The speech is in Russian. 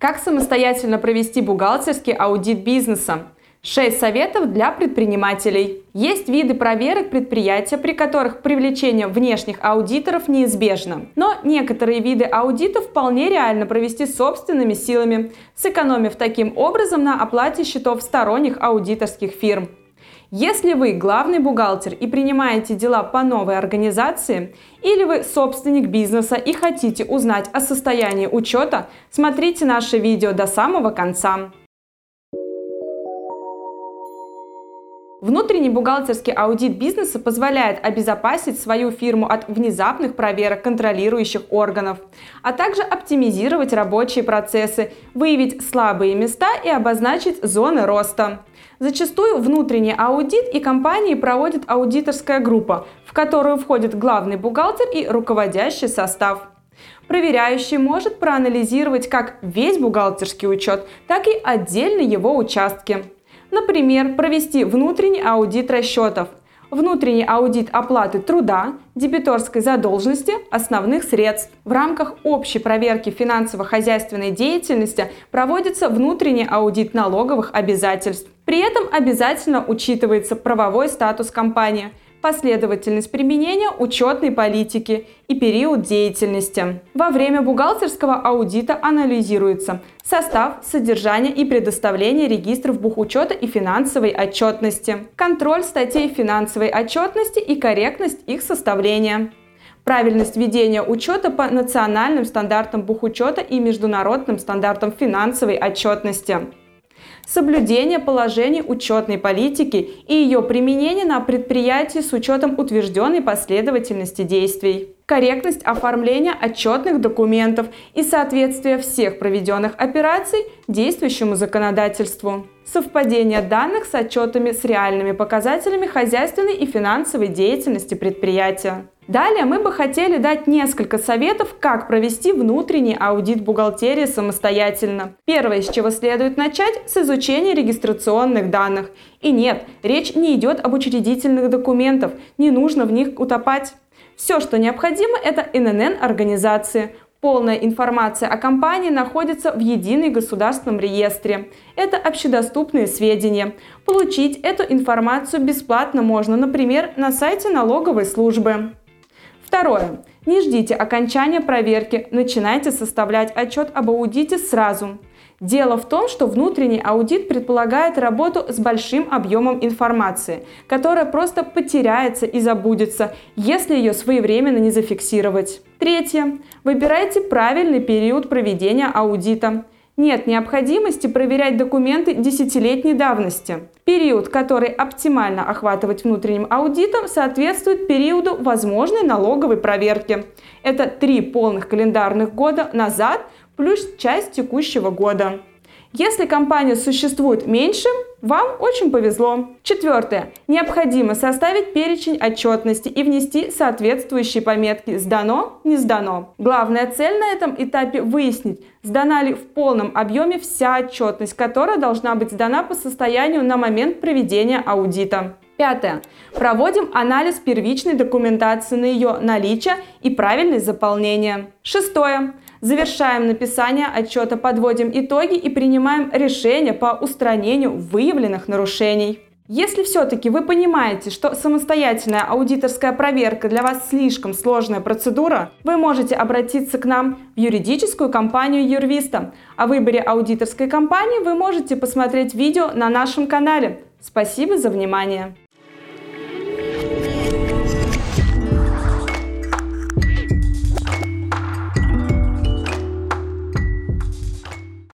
Как самостоятельно провести бухгалтерский аудит бизнеса? 6 советов для предпринимателей. Есть виды проверок предприятия, при которых привлечение внешних аудиторов неизбежно. Но некоторые виды аудитов вполне реально провести собственными силами, сэкономив таким образом на оплате счетов сторонних аудиторских фирм. Если вы главный бухгалтер и принимаете дела по новой организации, или вы собственник бизнеса и хотите узнать о состоянии учета, смотрите наше видео до самого конца. Внутренний бухгалтерский аудит бизнеса позволяет обезопасить свою фирму от внезапных проверок контролирующих органов, а также оптимизировать рабочие процессы, выявить слабые места и обозначить зоны роста. Зачастую внутренний аудит и компании проводит аудиторская группа, в которую входит главный бухгалтер и руководящий состав. Проверяющий может проанализировать как весь бухгалтерский учет, так и отдельные его участки. Например, провести внутренний аудит расчетов, внутренний аудит оплаты труда, дебиторской задолженности, основных средств. В рамках общей проверки финансово-хозяйственной деятельности проводится внутренний аудит налоговых обязательств. При этом обязательно учитывается правовой статус компании – последовательность применения учетной политики и период деятельности. Во время бухгалтерского аудита анализируется состав, содержание и предоставление регистров бухучета и финансовой отчетности, контроль статей финансовой отчетности и корректность их составления правильность ведения учета по национальным стандартам бухучета и международным стандартам финансовой отчетности соблюдение положений учетной политики и ее применение на предприятии с учетом утвержденной последовательности действий, корректность оформления отчетных документов и соответствие всех проведенных операций действующему законодательству, совпадение данных с отчетами с реальными показателями хозяйственной и финансовой деятельности предприятия. Далее мы бы хотели дать несколько советов, как провести внутренний аудит бухгалтерии самостоятельно. Первое, с чего следует начать, с изучения регистрационных данных. И нет, речь не идет об учредительных документах, не нужно в них утопать. Все, что необходимо, это ННН организации. Полная информация о компании находится в единой государственном реестре. Это общедоступные сведения. Получить эту информацию бесплатно можно, например, на сайте налоговой службы. Второе. Не ждите окончания проверки, начинайте составлять отчет об аудите сразу. Дело в том, что внутренний аудит предполагает работу с большим объемом информации, которая просто потеряется и забудется, если ее своевременно не зафиксировать. Третье. Выбирайте правильный период проведения аудита нет необходимости проверять документы десятилетней давности. Период, который оптимально охватывать внутренним аудитом, соответствует периоду возможной налоговой проверки. Это три полных календарных года назад плюс часть текущего года. Если компания существует меньше, вам очень повезло. Четвертое. Необходимо составить перечень отчетности и внести соответствующие пометки «Сдано», «Не сдано». Главная цель на этом этапе выяснить, сдана ли в полном объеме вся отчетность, которая должна быть сдана по состоянию на момент проведения аудита. Пятое. Проводим анализ первичной документации на ее наличие и правильность заполнения. Шестое. Завершаем написание отчета, подводим итоги и принимаем решение по устранению выявленных нарушений. Если все-таки вы понимаете, что самостоятельная аудиторская проверка для вас слишком сложная процедура, вы можете обратиться к нам в юридическую компанию Юрвиста. О выборе аудиторской компании вы можете посмотреть видео на нашем канале. Спасибо за внимание!